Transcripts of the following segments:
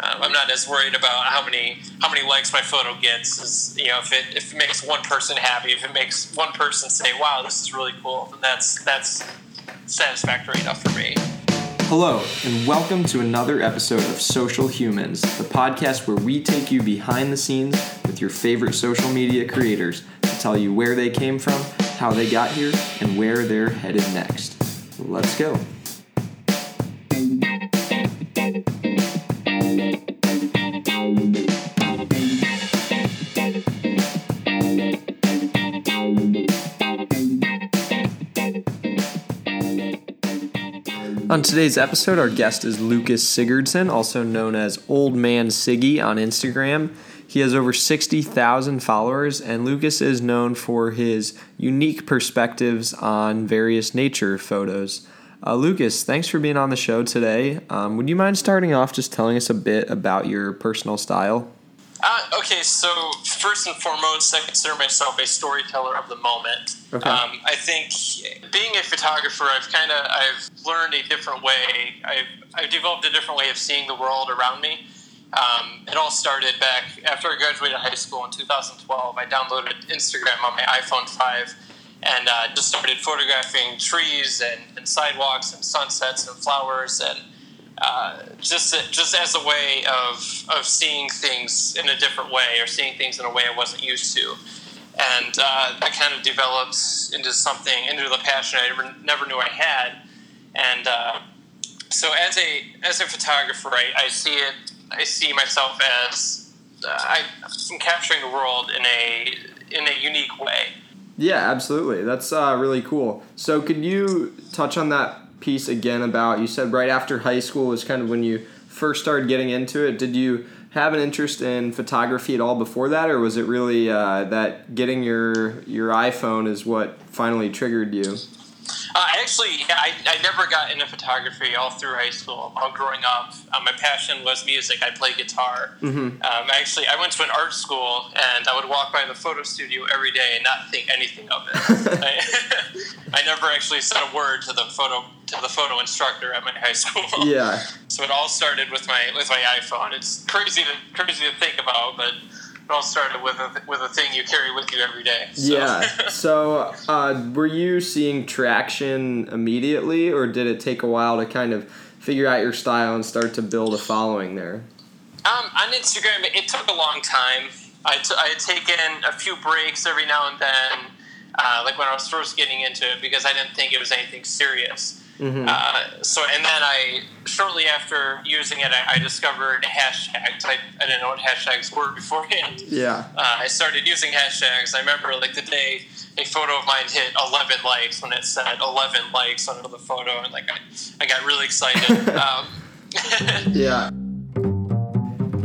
Um, I'm not as worried about how many how many likes my photo gets. As, you know, if it if it makes one person happy, if it makes one person say, "Wow, this is really cool," then that's that's satisfactory enough for me. Hello, and welcome to another episode of Social Humans, the podcast where we take you behind the scenes with your favorite social media creators to tell you where they came from, how they got here, and where they're headed next. Let's go. On today's episode, our guest is Lucas Sigurdson, also known as Old Man Siggy on Instagram. He has over 60,000 followers, and Lucas is known for his unique perspectives on various nature photos. Uh, Lucas, thanks for being on the show today. Um, would you mind starting off just telling us a bit about your personal style? Uh, okay, so first and foremost, I consider myself a storyteller of the moment. Okay. Um, I think being a photographer, I've kind of I've learned a different way. I've I've developed a different way of seeing the world around me. Um, it all started back after I graduated high school in 2012. I downloaded Instagram on my iPhone 5 and uh, just started photographing trees and, and sidewalks and sunsets and flowers and uh, just just as a way of of seeing things in a different way or seeing things in a way I wasn't used to, and uh, that kind of developed into something into the passion I never, never knew I had, and uh, so as a as a photographer, I, I see it. I see myself as uh, I, I'm capturing the world in a in a unique way. Yeah, absolutely. That's uh, really cool. So, could you touch on that piece again about you said right after high school was kind of when you first started getting into it. Did you have an interest in photography at all before that, or was it really uh, that getting your your iPhone is what finally triggered you? Uh, actually, I, I never got into photography all through high school. All growing up, um, my passion was music. I play guitar. Mm-hmm. Um, actually, I went to an art school, and I would walk by the photo studio every day and not think anything of it. I, I never actually said a word to the photo to the photo instructor at my high school. Yeah. So it all started with my with my iPhone. It's crazy to crazy to think about, but it all started with a with a thing you carry with you every day. So. Yeah. So, uh, were you seeing traction immediately, or did it take a while to kind of figure out your style and start to build a following there? Um, on Instagram, it took a long time. I, t- I had taken a few breaks every now and then, uh, like when I was first getting into it, because I didn't think it was anything serious. Mm-hmm. Uh, so, and then I, shortly after using it, I, I discovered hashtags. I, I didn't know what hashtags were beforehand. Yeah. Uh, I started using hashtags. I remember like the day a photo of mine hit 11 likes when it said 11 likes under the photo, and like I, I got really excited. um, Yeah.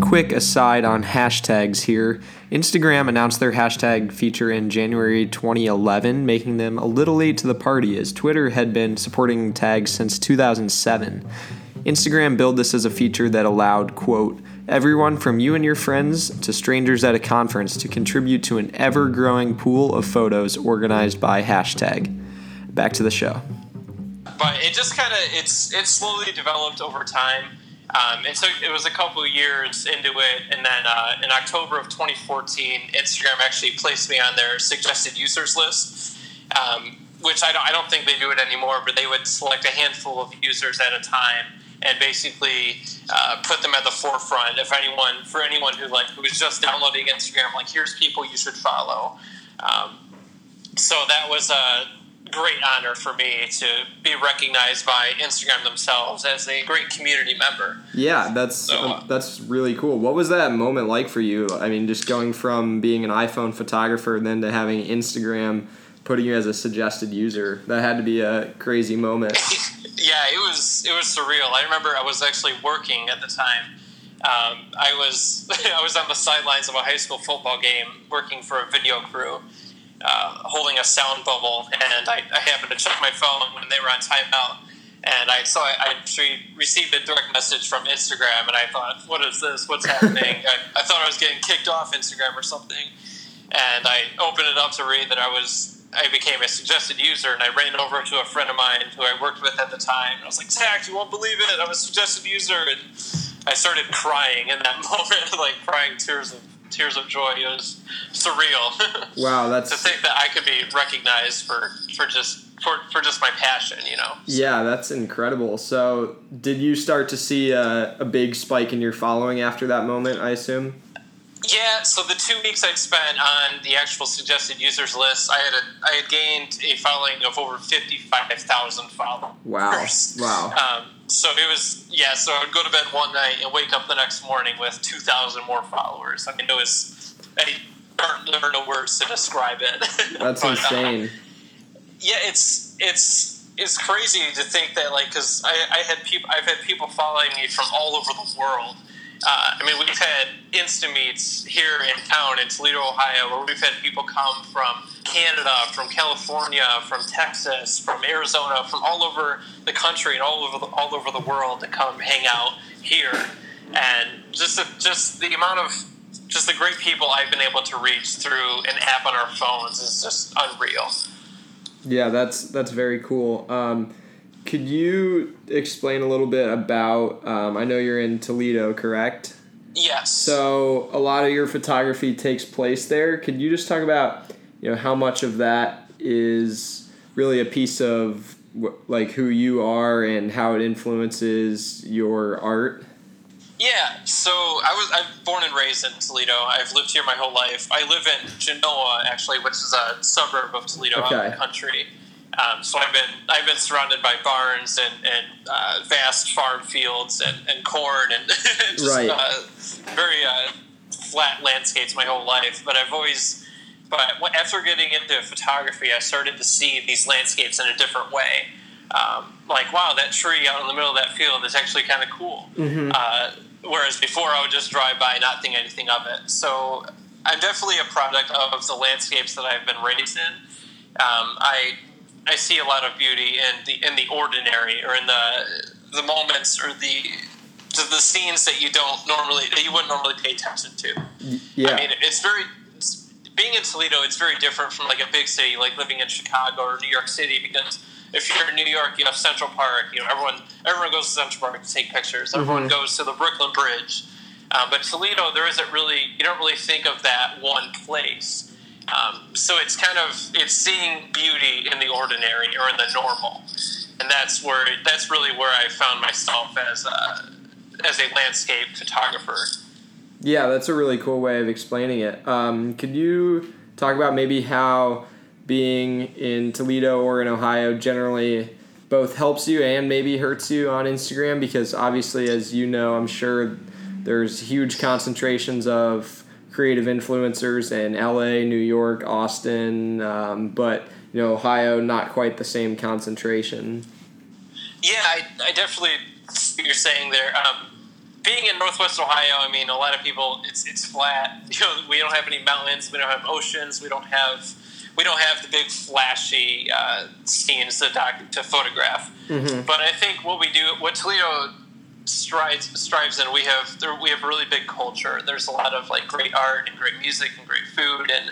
Quick aside on hashtags here. Instagram announced their hashtag feature in January 2011, making them a little late to the party as Twitter had been supporting tags since 2007. Instagram billed this as a feature that allowed, quote, everyone from you and your friends to strangers at a conference to contribute to an ever growing pool of photos organized by hashtag. Back to the show. but it just kind of it's it slowly developed over time. Um, and it was a couple of years into it, and then uh, in October of 2014, Instagram actually placed me on their suggested users list, um, which I don't, I don't think they do it anymore, but they would select a handful of users at a time and basically uh, put them at the forefront. If anyone, for anyone who like who was just downloading Instagram, like here's people you should follow. Um, so that was a great honor for me to be recognized by Instagram themselves as a great community member. Yeah, that's So, uh, that's really cool. What was that moment like for you? I mean, just going from being an iPhone photographer then to having Instagram putting you as a suggested user. That had to be a crazy moment. yeah, it was it was surreal. I remember I was actually working at the time. Um, I was I was on the sidelines of a high school football game working for a video crew, uh, holding a sound bubble, and I, I happened to check my phone when they were on timeout, and I saw I actually received a direct message from Instagram, and I thought, what is this? What's happening? I, I thought I was getting kicked off Instagram or something, and I opened it up to read that I was I became a suggested user, and I ran over to a friend of mine who I worked with at the time. And I was like, Zach, you won't believe it. I'm a suggested user. And I started crying in that moment, like crying tears of tears of joy. It was surreal. Wow, that's to think that I could be recognized for for just for, for just my passion, you know. Yeah, that's incredible. So, did you start to see a, a big spike in your following after that moment? I assume. Yeah, so the two weeks I'd spent on the actual suggested users list, I had a I had gained a following of over fifty five thousand followers. Wow! Wow! Um, so it was yeah. So I would go to bed one night and wake up the next morning with two thousand more followers. I mean, it was I are no words to describe it. That's but, uh, insane. Uh, yeah, it's it's it's crazy to think that like because I, I had people I've had people following me from all over the world uh, I mean, we've had Insta meets here in town in Toledo, Ohio, where we've had people come from Canada, from California, from Texas, from Arizona, from all over the country and all over the, all over the world to come hang out here. And just the, just the amount of just the great people I've been able to reach through an app on our phones is just unreal. Yeah, that's that's very cool. Um, could you explain a little bit about? Um, I know you're in Toledo, correct? Yes. So a lot of your photography takes place there. Could you just talk about you know how much of that is really a piece of like who you are and how it influences your art? Yeah, so I was I'm born and raised in Toledo. I've lived here my whole life. I live in Genoa, actually, which is a suburb of Toledo okay. out in the country. Um, so I've been I've been surrounded by barns and, and uh, vast farm fields and, and corn and just right. uh, very uh, flat landscapes my whole life. But I've always but after getting into photography, I started to see these landscapes in a different way. Um, like wow, that tree out in the middle of that field is actually kind of cool. Mm-hmm. Uh, whereas before, I would just drive by, not think anything of it. So I'm definitely a product of the landscapes that I've been raised in. Um, I I see a lot of beauty in the in the ordinary or in the the moments or the the scenes that you don't normally that you wouldn't normally pay attention to. Yeah. I mean, it's very it's, being in Toledo. It's very different from like a big city, like living in Chicago or New York City, because if you're in New York, you have Central Park. You know, everyone everyone goes to Central Park to take pictures. Mm-hmm. Everyone goes to the Brooklyn Bridge. Uh, but Toledo, there isn't really you don't really think of that one place. Um, so it's kind of it's seeing beauty in the ordinary or in the normal, and that's where that's really where I found myself as a as a landscape photographer. Yeah, that's a really cool way of explaining it. Um, could you talk about maybe how being in Toledo or in Ohio generally both helps you and maybe hurts you on Instagram? Because obviously, as you know, I'm sure there's huge concentrations of creative influencers in LA, New York, Austin, um, but you know Ohio not quite the same concentration. Yeah, I, I definitely you're saying there. Um, being in Northwest Ohio, I mean, a lot of people it's it's flat. You know, we don't have any mountains, we don't have oceans, we don't have we don't have the big flashy uh, scenes to doc, to photograph. Mm-hmm. But I think what we do, what Toledo strides strives and We have there, we have a really big culture. There's a lot of like great art and great music and great food and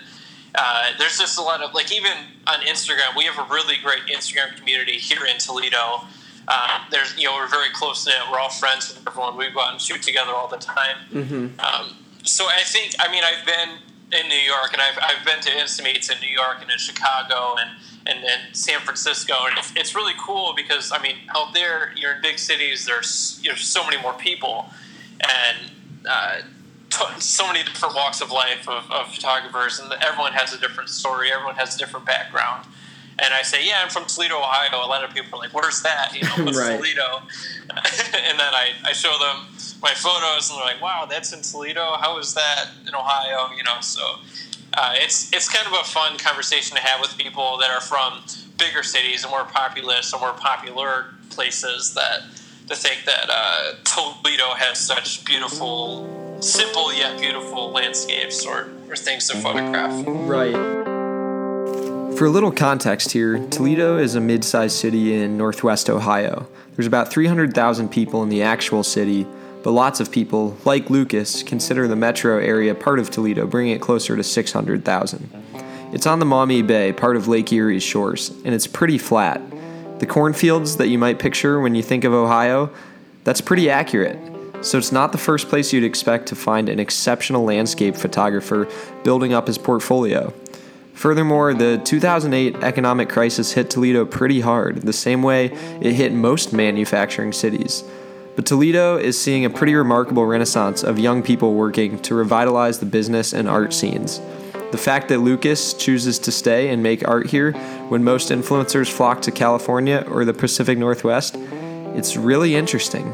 uh, there's just a lot of like even on Instagram we have a really great Instagram community here in Toledo. Um, there's you know we're very close knit. We're all friends with everyone. We go out and shoot together all the time. Mm-hmm. Um, so I think I mean I've been in New York and I've, I've been to Insta meets in New York and in Chicago and and, and San Francisco, and it's, it's really cool because I mean, out there, you're in big cities. There's you know so many more people, and uh, t- so many different walks of life of, of photographers, and everyone has a different story. Everyone has a different background. And I say, yeah, I'm from Toledo, Ohio. A lot of people are like, where's that? You know, what's right. Toledo? and then I, I show them my photos, and they're like, wow, that's in Toledo. How is that in Ohio? You know, so uh, it's it's kind of a fun conversation to have with people that are from bigger cities and more populous or more popular places that to think that uh, Toledo has such beautiful, simple yet beautiful landscapes or, or things to photograph. Right. For a little context here, Toledo is a mid sized city in northwest Ohio. There's about 300,000 people in the actual city, but lots of people, like Lucas, consider the metro area part of Toledo, bringing it closer to 600,000. It's on the Maumee Bay, part of Lake Erie's shores, and it's pretty flat. The cornfields that you might picture when you think of Ohio, that's pretty accurate. so it's not the first place you'd expect to find an exceptional landscape photographer building up his portfolio. Furthermore, the 2008 economic crisis hit Toledo pretty hard, the same way it hit most manufacturing cities. But Toledo is seeing a pretty remarkable renaissance of young people working to revitalize the business and art scenes. The fact that Lucas chooses to stay and make art here when most influencers flock to California or the Pacific Northwest, it's really interesting.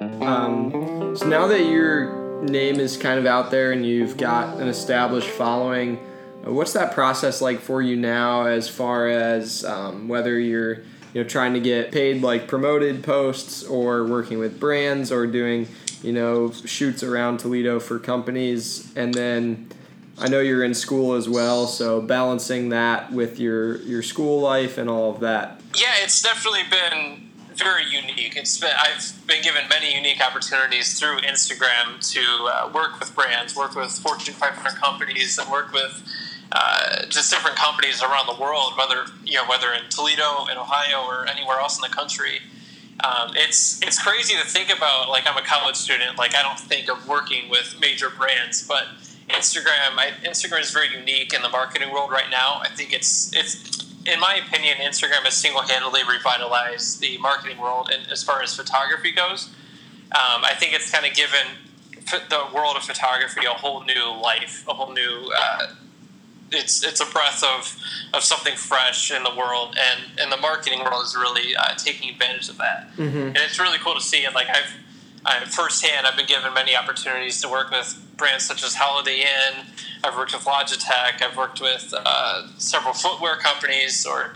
Um, so now that your name is kind of out there and you've got an established following, uh, what's that process like for you now as far as um, whether you're you know trying to get paid like promoted posts or working with brands or doing you know, shoots around Toledo for companies, and then I know you're in school as well, so balancing that with your your school life and all of that. Yeah, it's definitely been very unique. It's been I've been given many unique opportunities through Instagram to uh, work with brands, work with Fortune 500 companies, and work with uh, just different companies around the world, whether you know whether in Toledo, in Ohio, or anywhere else in the country um, it's it's crazy to think about. Like I'm a college student. Like I don't think of working with major brands, but Instagram. I, Instagram is very unique in the marketing world right now. I think it's it's in my opinion, Instagram has single-handedly revitalized the marketing world, and as far as photography goes, um, I think it's kind of given the world of photography a whole new life, a whole new uh, it's it's a breath of of something fresh in the world, and and the marketing world is really uh, taking advantage of that, mm-hmm. and it's really cool to see. And like I've I, firsthand, I've been given many opportunities to work with brands such as Holiday Inn. I've worked with Logitech. I've worked with uh, several footwear companies, or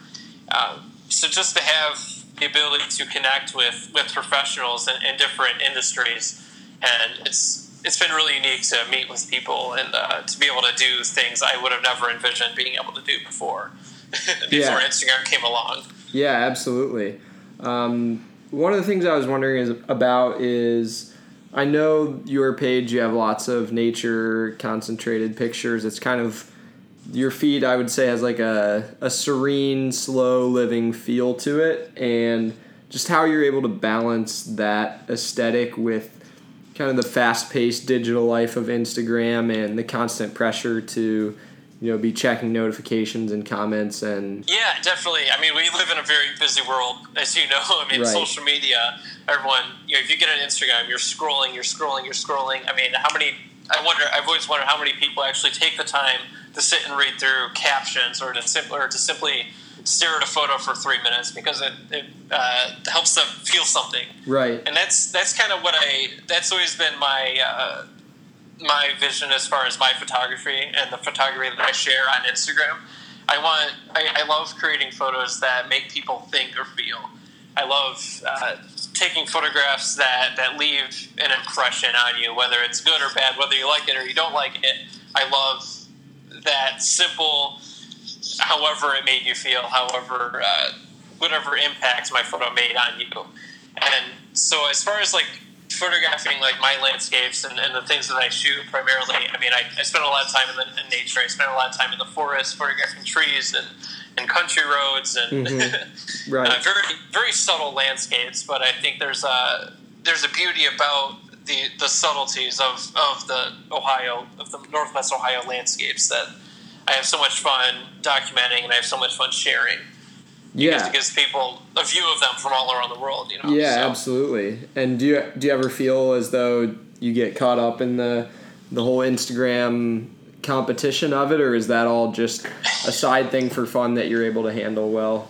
uh, so just to have the ability to connect with with professionals in, in different industries, and it's it's been really unique to meet with people and uh, to be able to do things I would have never envisioned being able to do before before yeah. Instagram came along. Yeah, absolutely. Um, one of the things I was wondering is about is I know your page you have lots of nature concentrated pictures. It's kind of your feed I would say has like a, a serene, slow living feel to it and just how you're able to balance that aesthetic with kind of the fast-paced digital life of Instagram and the constant pressure to you know be checking notifications and comments and yeah definitely i mean we live in a very busy world as you know i mean right. social media everyone you know if you get on instagram you're scrolling you're scrolling you're scrolling i mean how many i wonder i've always wondered how many people actually take the time to sit and read through captions or to simply or to simply stare at a photo for three minutes because it, it uh, helps them feel something. Right. And that's that's kind of what I. That's always been my uh, my vision as far as my photography and the photography that I share on Instagram. I want. I, I love creating photos that make people think or feel. I love uh, taking photographs that, that leave an impression on you, whether it's good or bad, whether you like it or you don't like it. I love that simple however it made you feel, however, uh, whatever impact my photo made on you. And so, as far as like photographing like my landscapes and, and the things that I shoot primarily, I mean, I, I spend a lot of time in, the, in nature. I spend a lot of time in the forest photographing trees and, and country roads and mm-hmm. right. uh, very very subtle landscapes. But I think there's a there's a beauty about the the subtleties of, of the Ohio of the Northwest Ohio landscapes that I have so much fun documenting and I have so much fun sharing. Yeah, it gives people a view of them from all around the world. You know. Yeah, so. absolutely. And do you do you ever feel as though you get caught up in the the whole Instagram competition of it, or is that all just a side thing for fun that you're able to handle well?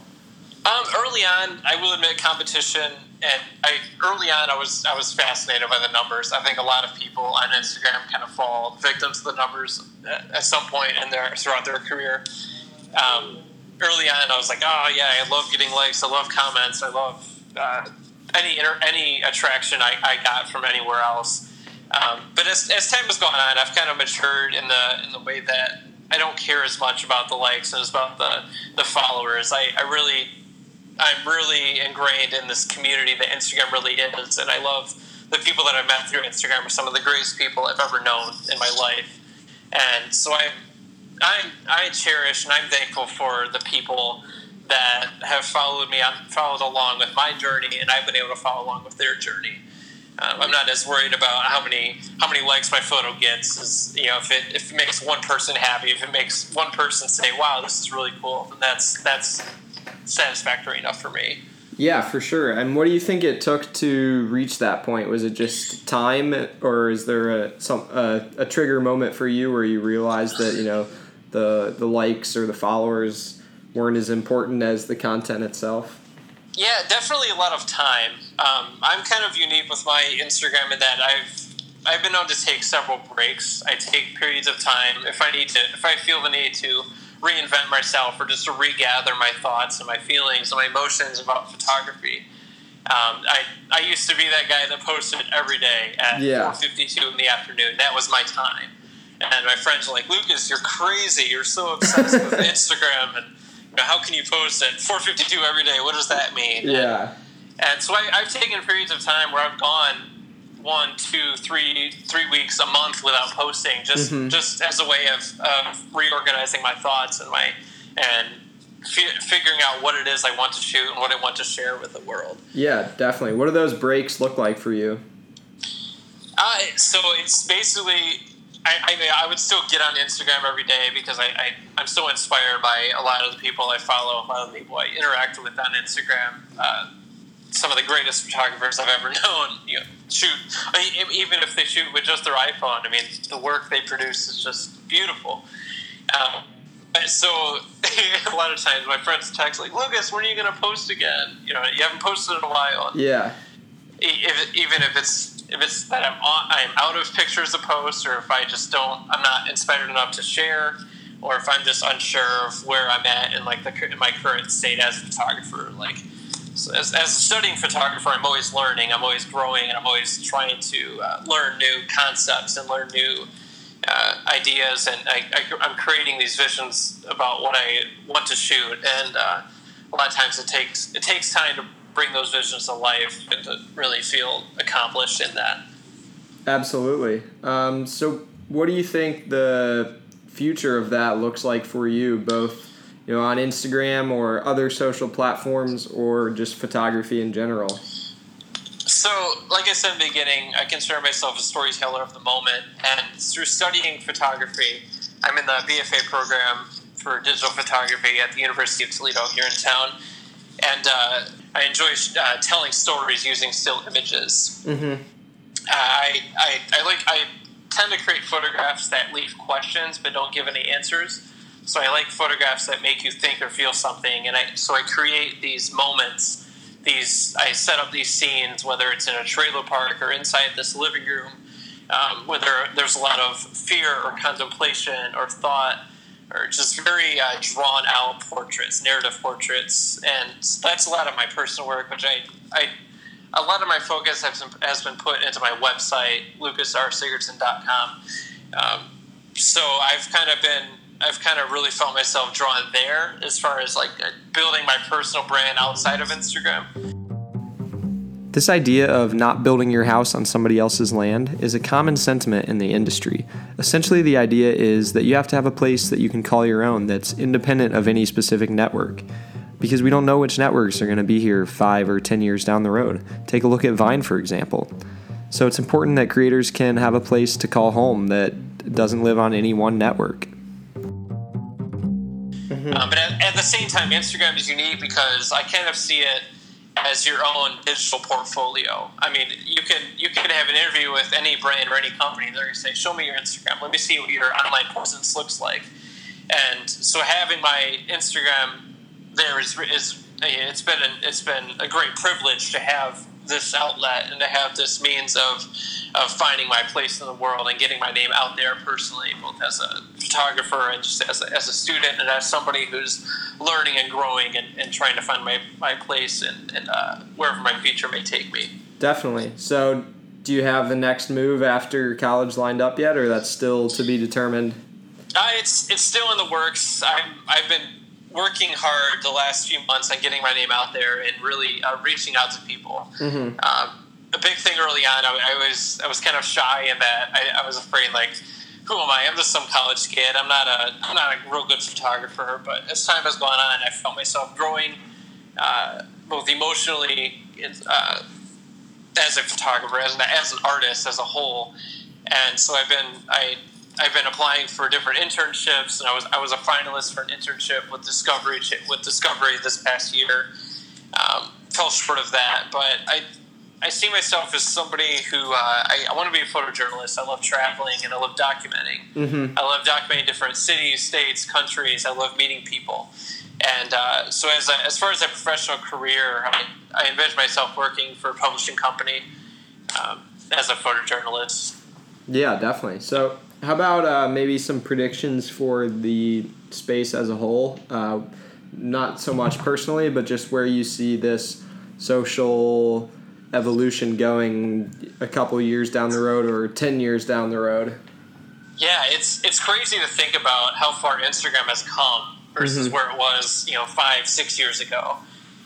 Um, early on, I will admit competition and I early on I was I was fascinated by the numbers. I think a lot of people on Instagram kind of fall victims to the numbers at some point in their throughout their career. Um, early on, I was like, oh yeah, I love getting likes, I love comments, I love uh, any inter- any attraction I, I got from anywhere else. Um, but as, as time has gone on, I've kind of matured in the in the way that I don't care as much about the likes and as about the the followers. I, I really I'm really ingrained in this community that Instagram really is, and I love the people that I've met through Instagram are some of the greatest people I've ever known in my life, and so I, I, I cherish and I'm thankful for the people that have followed me on followed along with my journey, and I've been able to follow along with their journey. Um, I'm not as worried about how many how many likes my photo gets. As you know, if it if it makes one person happy, if it makes one person say, "Wow, this is really cool," then that's that's satisfactory enough for me. Yeah, for sure. And what do you think it took to reach that point? Was it just time, or is there a some a, a trigger moment for you where you realized that you know the the likes or the followers weren't as important as the content itself? Yeah, definitely a lot of time. Um, I'm kind of unique with my Instagram in that I've I've been known to take several breaks. I take periods of time if I need to, if I feel the need to reinvent myself or just to regather my thoughts and my feelings and my emotions about photography. Um, I, I used to be that guy that posted every day at yeah. 4.52 in the afternoon. That was my time. And my friends were like, Lucas, you're crazy. You're so obsessed with Instagram. And you know, how can you post at 4.52 every day? What does that mean? Yeah. And, so I, I've taken periods of time where I've gone one, two, three, three weeks, a month without posting, just mm-hmm. just as a way of, of reorganizing my thoughts and my and f- figuring out what it is I want to shoot and what I want to share with the world. Yeah, definitely. What do those breaks look like for you? Uh, so it's basically. I, I, mean, I would still get on Instagram every day because I, I, I'm so inspired by a lot of the people I follow, a lot of the people I interact with on Instagram. Uh, some of the greatest photographers I've ever known. You know, shoot, I mean, even if they shoot with just their iPhone, I mean, the work they produce is just beautiful. Um, so a lot of times my friends text like, "Lucas, when are you going to post again? You know, you haven't posted in a while." Yeah. If, even if it's if it's that I'm on, I'm out of pictures to post, or if I just don't, I'm not inspired enough to share, or if I'm just unsure of where I'm at in like the in my current state as a photographer, like so as, as a studying photographer, I'm always learning, I'm always growing, and I'm always trying to uh, learn new concepts and learn new uh, ideas. And I, am creating these visions about what I want to shoot. And uh, a lot of times it takes it takes time to bring those visions to life and to really feel accomplished in that. Absolutely. Um, so, what do you think the future of that looks like for you, both? you know, on Instagram or other social platforms or just photography in general? So, like I said in the beginning, I consider myself a storyteller of the moment, and through studying photography, I'm in the BFA program for digital photography at the University of Toledo here in town, and uh, I enjoy uh, telling stories using still images. Mm-hmm. Uh, I, I, I like I tend to create photographs that leave questions but don't give any answers. So I like photographs that make you think or feel something, and I so I create these moments. These I set up these scenes, whether it's in a trailer park or inside this living room, um, whether there's a lot of fear or contemplation or thought, or just very uh, drawn out portraits, narrative portraits, and that's a lot of my personal work, which I I a lot of my focus has been, has been put into my website, lucasrsigurdson.com. Um, so I've kind of been I've kind of really felt myself drawn there as far as like uh, building my personal brand outside of Instagram. This idea of not building your house on somebody else's land is a common sentiment in the industry. Essentially, the idea is that you have to have a place that you can call your own that's independent of any specific network. Because we don't know which networks are going to be here five or ten years down the road. Take a look at Vine, for example. So it's important that creators can have a place to call home that doesn't live on any one network. Mm-hmm. Um, but at, at, the same time, Instagram is unique because I kind of see it as your own digital portfolio. I mean, you can you can have an interview with any brand or any company. They're going to say, "Show me your Instagram. Let me see what your online presence looks like." And so, having my Instagram there is is it's been a, it's been a great privilege to have this outlet and to have this means of of finding my place in the world and getting my name out there personally, both as a photographer and just as a, as a student and as somebody who's learning and growing and, and trying to find my, my place and, and uh, wherever my future may take me. Definitely. So, do you have the next move after college lined up yet, or that's still to be determined? Uh, it's it's still in the works. I'm I've been working hard the last few months on getting my name out there and really uh, reaching out to people. Mm-hmm. Um, a big thing early on, I, I, was I was kind of shy in that I, I, was afraid like, who am I? I'm just some college kid. I'm not a I'm not a real good photographer. But as time has gone on, I felt myself growing, uh, both emotionally uh, as a photographer, as an, as an artist, as a whole. And so I've been I I've been applying for different internships, and I was I was a finalist for an internship with Discovery with Discovery this past year. Um, fell short of that, but I I see myself as somebody who uh, I, I, want to be a photojournalist. I love traveling and I love documenting. Mm-hmm. I love documenting different cities, states, countries. I love meeting people. And uh, so, as, a, as far as a professional career, I, I envision myself working for a publishing company um, as a photojournalist. Yeah, definitely. So, how about uh, maybe some predictions for the space as a whole? Uh, not so much personally, but just where you see this social evolution going a couple years down the road or 10 years down the road? Yeah, it's it's crazy to think about how far Instagram has come versus mm-hmm. where it was, you know, five, six years ago,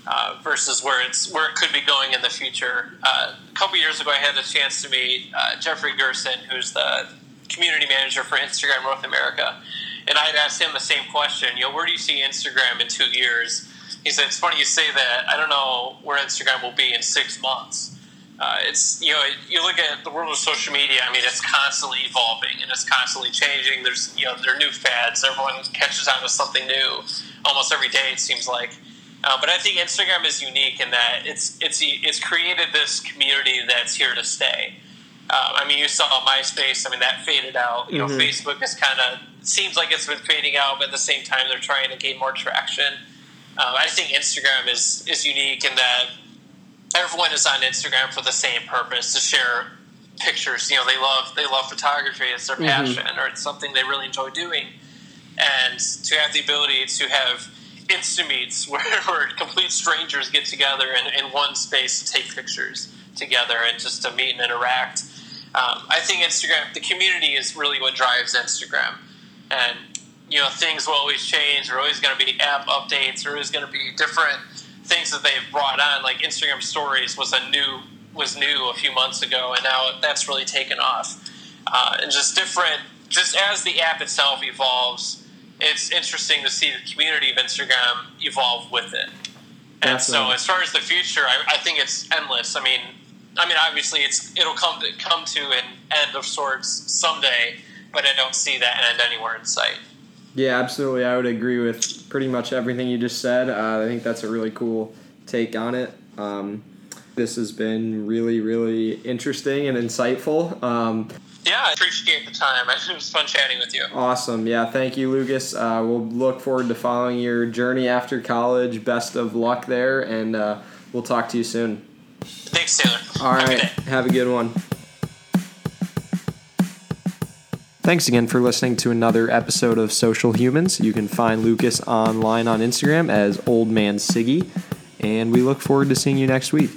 uh, versus where it's where it could be going in the future. Uh, a couple years ago, I had a chance to meet uh, Jeffrey Gerson, who's the community manager for Instagram North America, and I had asked him the same question. You know, where do you see Instagram in two years? he said, "It's funny you say that. I don't know where Instagram will be in six months. Uh, it's you know, you look at the world of social media. I mean, it's constantly evolving and it's constantly changing. There's you know, there are new fads. Everyone catches on to something new almost every day. It seems like." Uh, but I think Instagram is unique in that it's it's it's created this community that's here to stay. Uh, I mean, you saw MySpace. I mean, that faded out. You know, mm-hmm. Facebook is kind of seems like it's been fading out, but at the same time, they're trying to gain more traction. Um, I think Instagram is is unique in that everyone is on Instagram for the same purpose to share pictures. You know, they love they love photography; it's their mm-hmm. passion, or it's something they really enjoy doing. And to have the ability to have insta meets where, where complete strangers get together in, in one space to take pictures together and just to meet and interact. Um, I think Instagram, the community is really what drives Instagram. And you know things will always change. There are always going to be app updates. There is always going to be different things that they've brought on. Like Instagram Stories was a new was new a few months ago, and now that's really taken off. Uh, and just different, just as the app itself evolves, it's interesting to see the community of Instagram evolve with it. And so, as far as the future, I, I, think it's endless. I mean, I mean, obviously, it's it'll come to, come to an end of sorts someday, but I don't see that end anywhere in sight. Yeah, absolutely. I would agree with pretty much everything you just said. Uh, I think that's a really cool take on it. Um, this has been really, really interesting and insightful. Um, yeah, I appreciate the time. It was fun chatting with you. Awesome. Yeah, thank you, Lucas. Uh, we'll look forward to following your journey after college. Best of luck there, and uh, we'll talk to you soon. Thanks, Taylor. All right. Have a good one. Thanks again for listening to another episode of Social Humans. You can find Lucas online on Instagram as Old Man Siggy, and we look forward to seeing you next week.